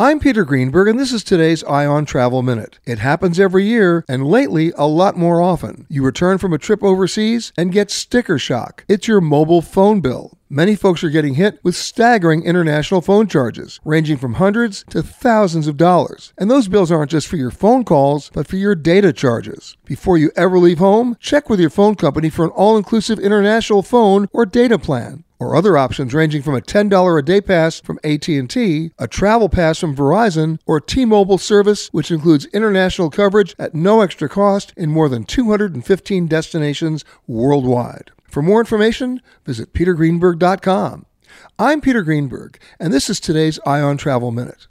I'm Peter Greenberg, and this is today's Eye on Travel Minute. It happens every year, and lately, a lot more often. You return from a trip overseas and get sticker shock. It's your mobile phone bill. Many folks are getting hit with staggering international phone charges, ranging from hundreds to thousands of dollars. And those bills aren't just for your phone calls, but for your data charges. Before you ever leave home, check with your phone company for an all inclusive international phone or data plan or other options ranging from a $10 a day pass from AT&T, a travel pass from Verizon, or T-Mobile service which includes international coverage at no extra cost in more than 215 destinations worldwide. For more information, visit petergreenberg.com. I'm Peter Greenberg, and this is today's Eye on Travel Minute.